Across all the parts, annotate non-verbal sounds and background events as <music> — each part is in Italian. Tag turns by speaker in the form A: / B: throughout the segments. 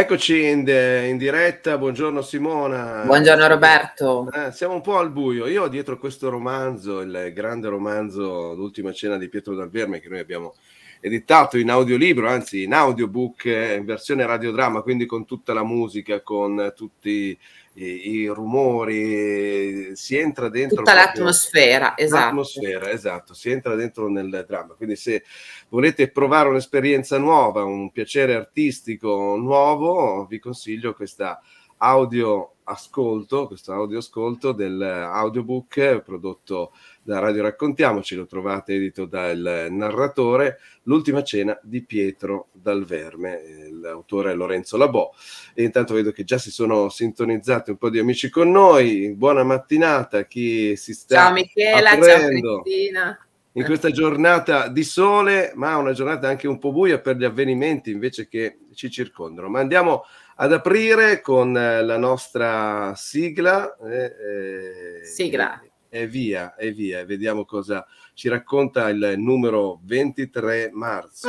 A: Eccoci in, de- in, diretta, buongiorno Simona.
B: Buongiorno Roberto.
A: Eh, siamo un po' al buio. Io ho dietro questo romanzo, il grande romanzo L'ultima cena di Pietro Dal Verme che noi abbiamo editato in audiolibro, anzi in audiobook eh, in versione radiodramma, quindi con tutta la musica, con tutti i, i rumori, si entra dentro...
B: Tutta l'atmosfera, esatto.
A: L'atmosfera, esatto, si entra dentro nel dramma. Quindi se volete provare un'esperienza nuova, un piacere artistico nuovo, vi consiglio questa audio ascolto, questo audio ascolto dell'audiobook prodotto da Radio Raccontiamoci, lo trovate edito dal narratore, L'ultima cena di Pietro Dal Verme, l'autore è Lorenzo Labò. E intanto vedo che già si sono sintonizzati un po' di amici con noi. Buona mattinata a chi si sta
B: Ciao Michela, aprendo. ciao Cristina
A: in questa giornata di sole, ma una giornata anche un po' buia per gli avvenimenti invece che ci circondano. Ma andiamo ad aprire con la nostra sigla.
B: Eh, eh, sigla
A: e via, e via. Vediamo cosa ci racconta il numero 23 marzo.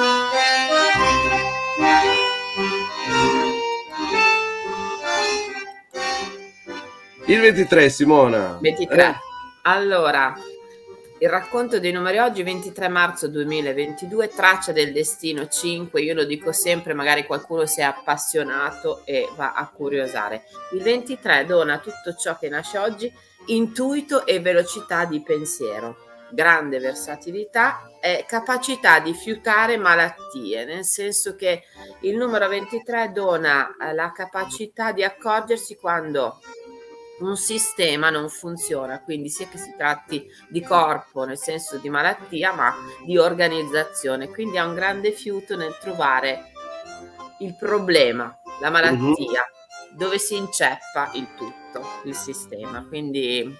A: Il 23, Simona.
B: 23. Eh. Allora, il racconto dei numeri oggi, 23 marzo 2022, traccia del destino 5. Io lo dico sempre, magari qualcuno si è appassionato e va a curiosare. Il 23 dona tutto ciò che nasce oggi intuito e velocità di pensiero, grande versatilità e capacità di fiutare malattie, nel senso che il numero 23 dona eh, la capacità di accorgersi quando un sistema non funziona, quindi sia che si tratti di corpo nel senso di malattia, ma di organizzazione, quindi ha un grande fiuto nel trovare il problema, la malattia, uh-huh. Dove si inceppa il tutto il sistema, quindi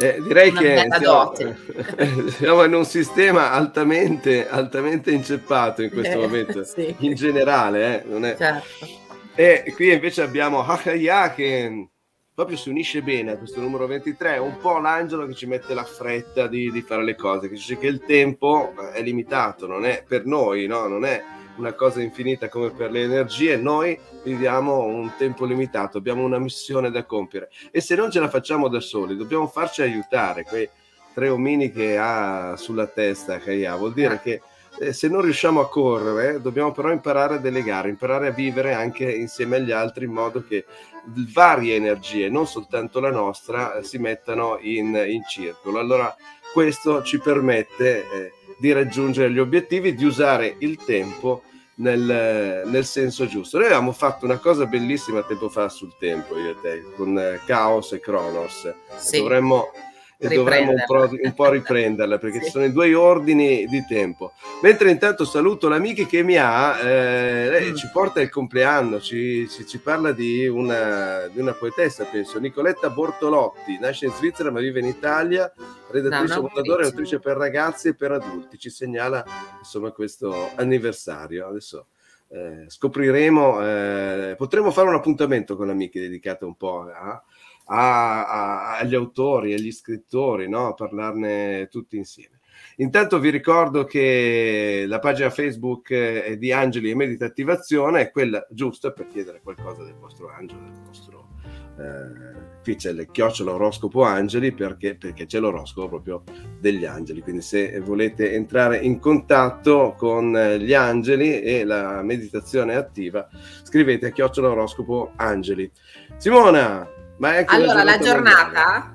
A: eh, direi che siamo, <laughs> siamo, in un sistema altamente, altamente inceppato in questo eh, momento, sì. in generale. Eh, è... certo. E qui invece abbiamo Hakaya che proprio si unisce bene a questo numero 23, un po' l'angelo che ci mette la fretta di, di fare le cose, che dice che il tempo è limitato, non è per noi, no? non è una cosa infinita come per le energie, noi viviamo un tempo limitato, abbiamo una missione da compiere e se non ce la facciamo da soli, dobbiamo farci aiutare. Quei tre omini che ha sulla testa Kaya, vuol dire ah. che eh, se non riusciamo a correre, dobbiamo però imparare a delegare, imparare a vivere anche insieme agli altri in modo che varie energie, non soltanto la nostra, eh, si mettano in, in circolo. Allora questo ci permette eh, di raggiungere gli obiettivi, di usare il tempo nel, nel, senso giusto. Noi avevamo fatto una cosa bellissima tempo fa sul tempo, io e te, con eh, Chaos e Kronos. Sì. Dovremmo e dovremmo un po', un po', riprenderla <laughs> perché sì. ci sono i due ordini di tempo. Mentre intanto saluto l'amica che mi ha, eh, lei mm. ci porta il compleanno, ci, ci, ci parla di una, di una, poetessa, penso, Nicoletta Bortolotti, nasce in Svizzera ma vive in Italia, redattrice, no, fondatore e autrice per ragazzi e per adulti, ci segnala insomma questo anniversario. Adesso eh, scopriremo, eh, potremo fare un appuntamento con l'amica dedicato un po' a a, a, agli autori, agli scrittori, no? a parlarne tutti insieme. Intanto vi ricordo che la pagina Facebook eh, di Angeli e Meditativazione è quella giusta per chiedere qualcosa del vostro angelo, del vostro... Eh, qui c'è il chiocciola oroscopo angeli perché, perché c'è l'oroscopo proprio degli angeli. Quindi se volete entrare in contatto con eh, gli angeli e la meditazione attiva, scrivete a chiocciola oroscopo angeli. Simona,
B: ma allora, la giornata?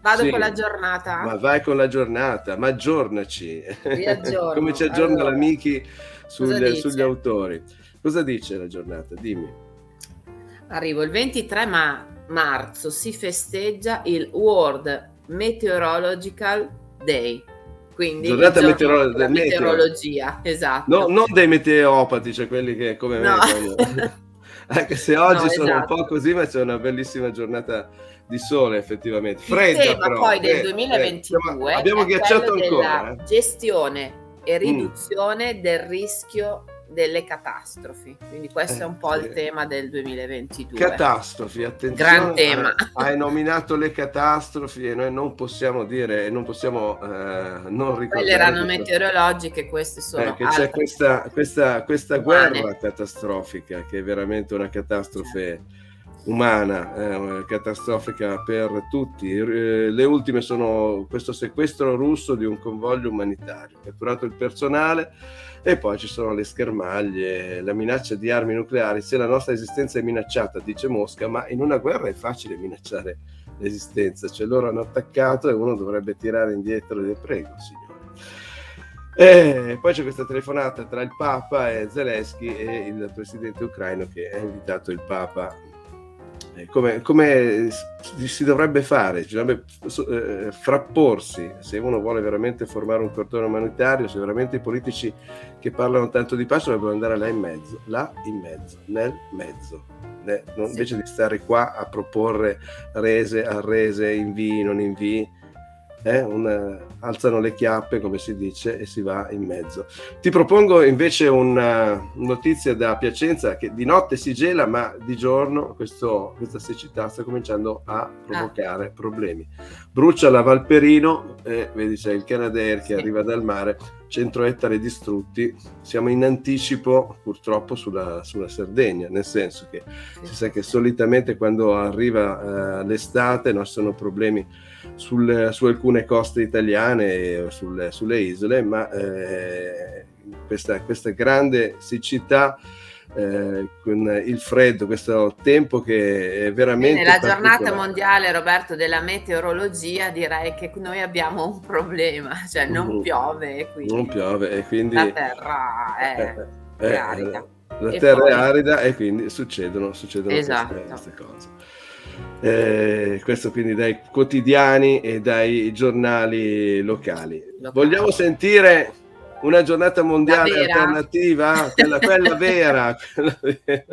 B: Vado sì, con la giornata.
A: Ma vai con la giornata, ma aggiornaci. <laughs> Come ci aggiorna allora, l'amici sul, sugli autori. Cosa dice la giornata? Dimmi.
B: Arrivo il 23 ma- marzo, si festeggia il World Meteorological Day. Quindi
A: giornata meteoro-
B: della meteorologia, esatto.
A: No, non dei meteopati, cioè quelli che come no. me <laughs> <laughs> anche se oggi no, sono esatto. un po' così, ma c'è una bellissima giornata di sole effettivamente. Fredda
B: Il tema
A: però.
B: poi del 2022 eh,
A: abbiamo ghiacciato ancora.
B: Eh. Gestione e mm. riduzione mm. del rischio delle catastrofi. Quindi questo eh, è un po' sì. il tema del 2022.
A: Catastrofi, attenzione. Gran tema. Hai nominato le catastrofi e noi non possiamo dire, non possiamo eh, non ricordare.
B: Quelle erano meteorologiche, queste sono
A: eh, c'è questa, questa, questa guerra catastrofica che è veramente una catastrofe umana, eh, catastrofica per tutti. Eh, le ultime sono questo sequestro russo di un convoglio umanitario, catturato il personale e poi ci sono le schermaglie, la minaccia di armi nucleari. Se la nostra esistenza è minacciata, dice Mosca, ma in una guerra è facile minacciare l'esistenza, cioè loro hanno attaccato e uno dovrebbe tirare indietro e prego, signore. E poi c'è questa telefonata tra il Papa e Zelensky e il presidente ucraino che ha invitato il Papa come, come, si dovrebbe fare, dovrebbe eh, frapporsi. Se uno vuole veramente formare un cordone umanitario, se veramente i politici che parlano tanto di pace dovrebbero andare là in mezzo, là in mezzo, nel mezzo, né, non, invece di stare qua a proporre rese, arrese, invii, non invii eh, una, alzano le chiappe, come si dice, e si va in mezzo. Ti propongo invece una notizia da Piacenza che di notte si gela, ma di giorno questo, questa siccità sta cominciando a provocare ah. problemi. Brucia la Valperino, eh, vedi c'è il Canadair che sì. arriva dal mare, 100 ettari distrutti, siamo in anticipo purtroppo sulla, sulla Sardegna, nel senso che sì. si sa che solitamente quando arriva eh, l'estate non sono problemi sul, su alcune coste italiane, sulle, sulle isole, ma eh, questa, questa, grande siccità eh, con il freddo, questo tempo che è veramente...
B: Nella giornata mondiale, Roberto, della meteorologia, direi che noi abbiamo un problema, cioè non uh, piove. Quindi
A: non piove e quindi...
B: La terra è, eh, è arida.
A: La terra poi... è arida e quindi succedono, succedono esatto. queste, queste cose. Eh, questo quindi dai quotidiani e dai giornali locali. Vogliamo sentire una giornata mondiale alternativa? Quella, quella, <laughs> vera, quella, vera,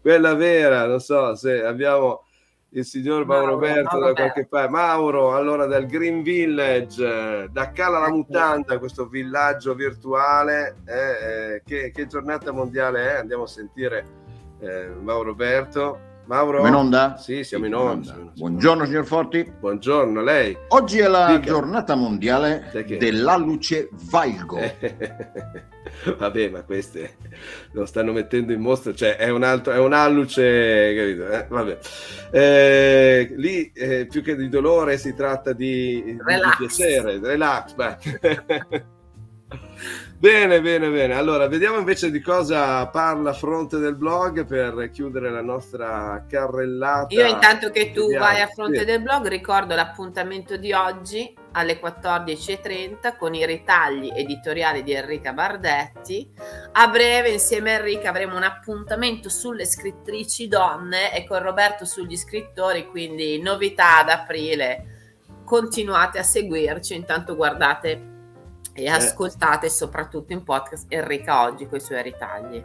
A: quella vera, non so se abbiamo il signor Mauro, Mauro Roberto da qualche parte. Mauro, allora dal Green Village, da Cala la ecco. Mutanda, questo villaggio virtuale, eh, eh, che, che, giornata mondiale è? Andiamo a sentire eh, Mauro Roberto. Mauro?
C: Siamo in onda?
A: Sì, siamo in onda.
C: Buongiorno signor Forti.
A: Buongiorno lei.
C: Oggi è la Dica. giornata mondiale dell'alluce valgo. <laughs>
A: Vabbè, ma queste lo stanno mettendo in mostra, cioè è un altro, è un alluce, capito? Eh, vabbè. Eh, lì eh, più che di dolore si tratta di, di piacere, relax. <laughs> Bene, bene, bene. Allora, vediamo invece di cosa parla Fronte del Blog per chiudere la nostra carrellata.
B: Io intanto che tu vediamo. vai a Fronte sì. del Blog ricordo l'appuntamento di oggi alle 14.30 con i ritagli editoriali di Enrica Bardetti. A breve insieme a Enrica avremo un appuntamento sulle scrittrici donne e con Roberto sugli scrittori, quindi novità ad aprile. Continuate a seguirci, intanto guardate e eh. ascoltate soprattutto in podcast Enrica oggi con i suoi ritagli.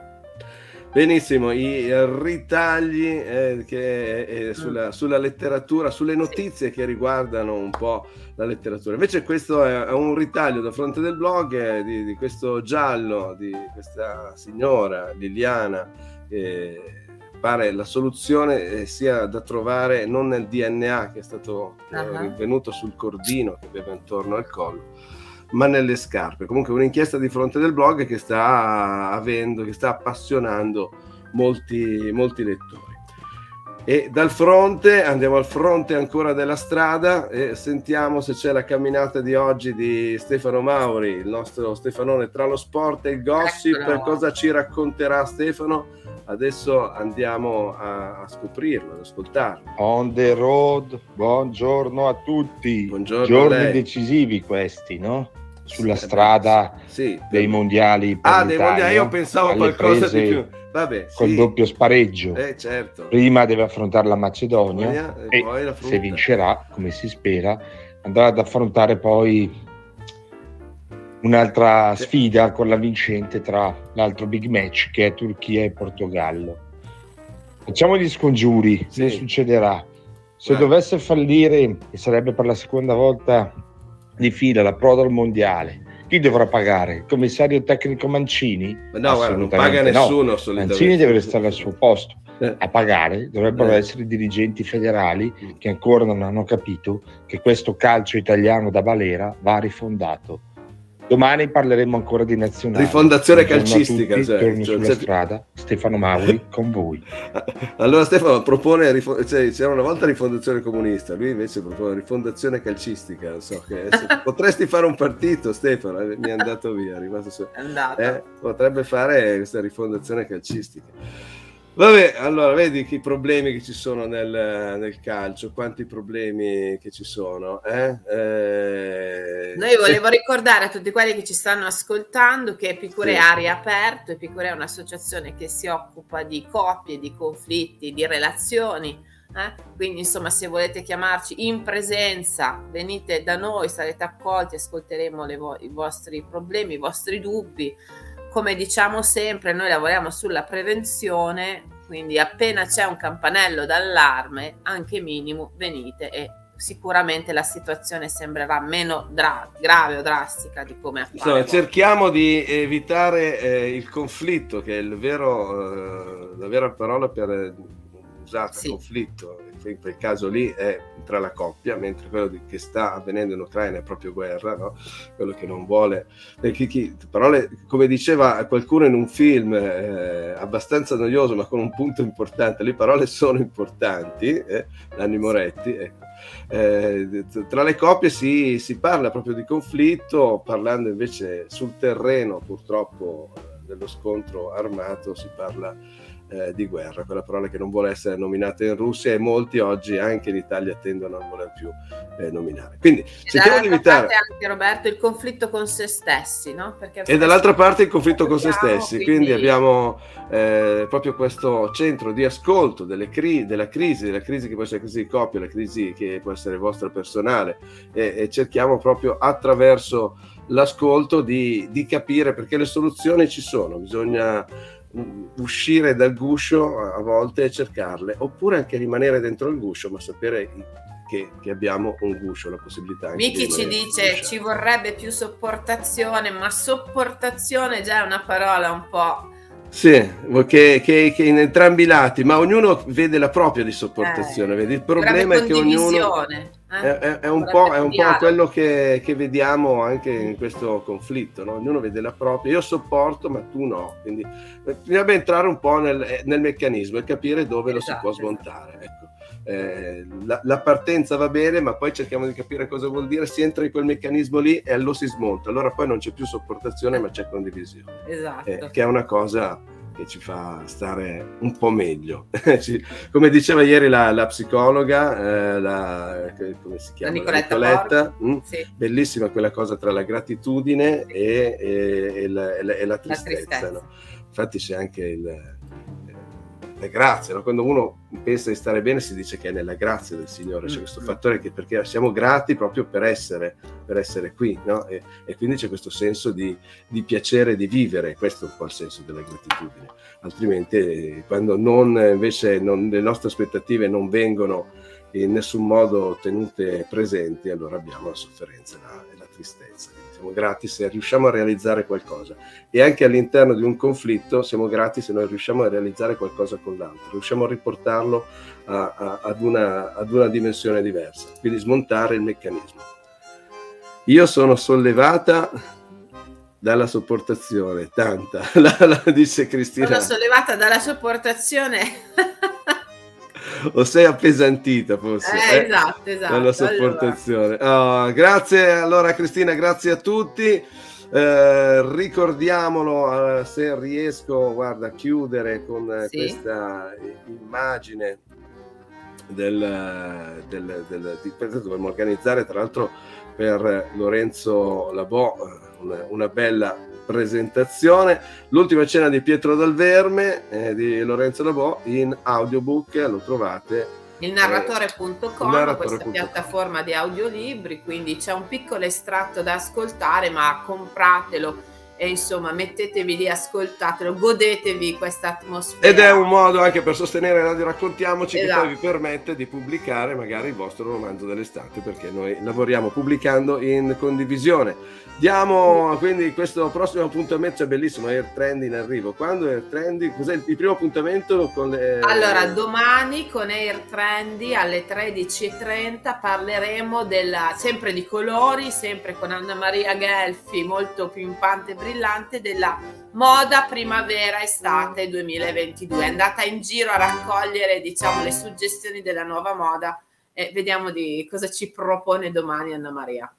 A: Benissimo, i ritagli eh, che, eh, sulla, sulla, letteratura, sulle notizie sì. che riguardano un po' la letteratura. Invece questo è, è un ritaglio da fronte del blog eh, di, di, questo giallo, di questa signora Liliana, pare la soluzione eh, sia da trovare non nel DNA che è stato uh-huh. rinvenuto sul cordino che aveva intorno al collo, ma nelle scarpe. Comunque un'inchiesta di fronte del blog che sta avendo, che sta appassionando molti, molti lettori. E dal fronte andiamo al fronte ancora della strada e sentiamo se c'è la camminata di oggi di Stefano Mauri, il nostro Stefanone tra lo sport e il gossip. Eccolo. Cosa ci racconterà Stefano? Adesso andiamo a, a scoprirlo, ad ascoltarlo.
D: On the road, buongiorno a tutti.
A: Buongiorno
D: Giorni decisivi questi, no? sulla strada
A: sì,
D: dei mondiali.
A: ah, dei mondiali, io pensavo a qualcosa di più. Vabbè,
D: col sì. doppio spareggio.
A: Eh, certo.
D: Prima deve affrontare la Macedonia e, e se vincerà, come si spera, andrà ad affrontare poi un'altra sfida con la vincente tra l'altro big match che è Turchia e Portogallo. Facciamo gli scongiuri, sì. che succederà? Se Vai. dovesse fallire, e sarebbe per la seconda volta di fila la proda al mondiale chi dovrà pagare? Il commissario tecnico Mancini?
A: No, guarda, non paga nessuno. No.
D: Mancini deve restare al suo posto. Eh. A pagare dovrebbero eh. essere i dirigenti federali mm. che ancora non hanno capito che questo calcio italiano da balera va rifondato Domani parleremo ancora di nazionale.
A: Rifondazione calcistica. Tutti,
D: cioè, torno cioè, sulla cioè... strada, Stefano Mauri <laughs> con voi.
A: Allora Stefano propone, cioè, c'era una volta rifondazione comunista, lui invece propone rifondazione calcistica. So che, <laughs> potresti fare un partito Stefano, eh, mi è andato via, è rimasto su. È andato. Eh, potrebbe fare questa rifondazione calcistica. Vabbè, allora vedi che i problemi che ci sono nel, nel calcio, quanti problemi che ci sono. Eh?
B: Eh, Noi volevo se... ricordare a tutti quelli che ci stanno ascoltando che Epicure sì. Aria Aperto, Epicure è un'associazione che si occupa di coppie, di conflitti, di relazioni. Eh? Quindi, insomma, se volete chiamarci in presenza, venite da noi, sarete accolti, ascolteremo vo- i vostri problemi, i vostri dubbi come diciamo sempre, noi lavoriamo sulla prevenzione, quindi appena c'è un campanello d'allarme, anche minimo, venite e sicuramente la situazione sembrerà meno dra- grave o drastica di come appare.
A: Insomma, cerchiamo di evitare eh, il conflitto, che è vero, eh, la vera parola per usare sì. conflitto in quel caso lì è tra la coppia, mentre quello di, che sta avvenendo in Ucraina è proprio guerra, no? quello che non vuole. Chi, chi, parole, come diceva qualcuno in un film eh, abbastanza noioso, ma con un punto importante, le parole sono importanti, eh? Nanni Moretti. Ecco. Eh, tra le coppie si, si, parla proprio di conflitto, parlando invece sul terreno purtroppo eh, dello scontro armato si parla eh, di guerra, quella parola che non vuole essere nominata in Russia e molti oggi anche in Italia tendono a non voler più eh, nominare. Quindi cerchiamo di evitare...
B: anche Roberto il conflitto con se stessi, no?
A: Perché e dall'altra parte il conflitto con se stessi, quindi, quindi abbiamo eh, proprio questo centro di ascolto cri- della crisi, della crisi che può essere crisi di coppia, la crisi che può essere vostra personale e, e cerchiamo proprio attraverso l'ascolto di, di capire perché le soluzioni ci sono, bisogna uscire dal guscio a volte e cercarle, oppure anche rimanere dentro il guscio, ma sapere che, che abbiamo un guscio, la possibilità.
B: Miki ci dice ci vorrebbe più sopportazione, ma sopportazione già è una parola un po'
A: Sì, che, che, che, in entrambi i lati, ma ognuno vede la propria di sopportazione. Eh, vedi? Il problema è che ognuno eh? è, è, un po', è, un po', quello che, che, vediamo anche in questo conflitto. No? Ognuno vede la propria, io sopporto, ma tu no. Quindi eh, bisogna entrare un po' nel, nel meccanismo e capire dove esatto, lo si può esatto, esatto. smontare. Ecco eh, la, la, partenza va bene, ma poi cerchiamo di capire cosa vuol dire, si entra in quel meccanismo lì e lo si smonta, allora poi non c'è più sopportazione ma c'è condivisione, esatto. eh, che è una cosa che ci fa stare un po' meglio. <laughs> come diceva ieri la, la psicologa, eh, la, come si chiama?
B: La Nicoletta, Nicoletta
A: mm? sì. bellissima quella cosa tra la gratitudine e, e, e, la, e la, tristezza. Tristezza. No? Infatti c'è anche il le grazie, no? quando uno pensa di stare bene si dice che è nella grazia del Signore, c'è mm, questo mm. fattore che perché siamo grati proprio per essere, per essere qui no? e, e, quindi c'è questo senso di, di, piacere di vivere, questo è un po' il senso della gratitudine, altrimenti quando non, invece non, le nostre aspettative non vengono in nessun modo tenute presenti, allora abbiamo la sofferenza e la, e la tristezza siamo grati se riusciamo a realizzare qualcosa e anche all'interno di un conflitto siamo grati se noi riusciamo a realizzare qualcosa con l'altro, riusciamo a riportarlo a, a, ad, una, ad una dimensione diversa, quindi smontare il meccanismo. Io sono sollevata dalla sopportazione, tanta, <laughs> la, la dice Cristina.
B: Sono sollevata dalla sopportazione. <laughs>
A: o sei appesantita forse
B: eh, eh? esatto esatto
A: dalla sopportazione allora. Oh, grazie allora Cristina grazie a tutti eh, ricordiamolo eh, se riesco guarda a chiudere con eh, sì. questa immagine del, del, del, di, dovremmo organizzare tra l'altro per Lorenzo Labò eh, una, una bella presentazione. L'ultima cena di Pietro Dal Verme eh, di Lorenzo Labò in audiobook, lo trovate.
B: Il narratore.com, eh, narratore. questa piattaforma di audiolibri, quindi c'è un piccolo estratto da ascoltare, ma compratelo e insomma mettetevi lì, ascoltatelo, godetevi questa atmosfera.
A: Ed è un modo anche per sostenere Radio Raccontiamoci esatto. che poi esatto. vi permette di pubblicare magari il vostro romanzo dell'estate perché noi lavoriamo pubblicando in condivisione. Diamo quindi questo prossimo appuntamento, cioè bellissimo, Air Trendy in arrivo. Quando Air Trendy? Cos'è il, il primo appuntamento con le...
B: Allora, domani con Air Trendy alle 13.30 parleremo della, sempre di colori, sempre con Anna Maria Gelfi, molto pimpante e brillante, della moda primavera-estate 2022. È andata in giro a raccogliere, diciamo, le suggestioni della nuova moda e vediamo di cosa ci propone domani Anna Maria.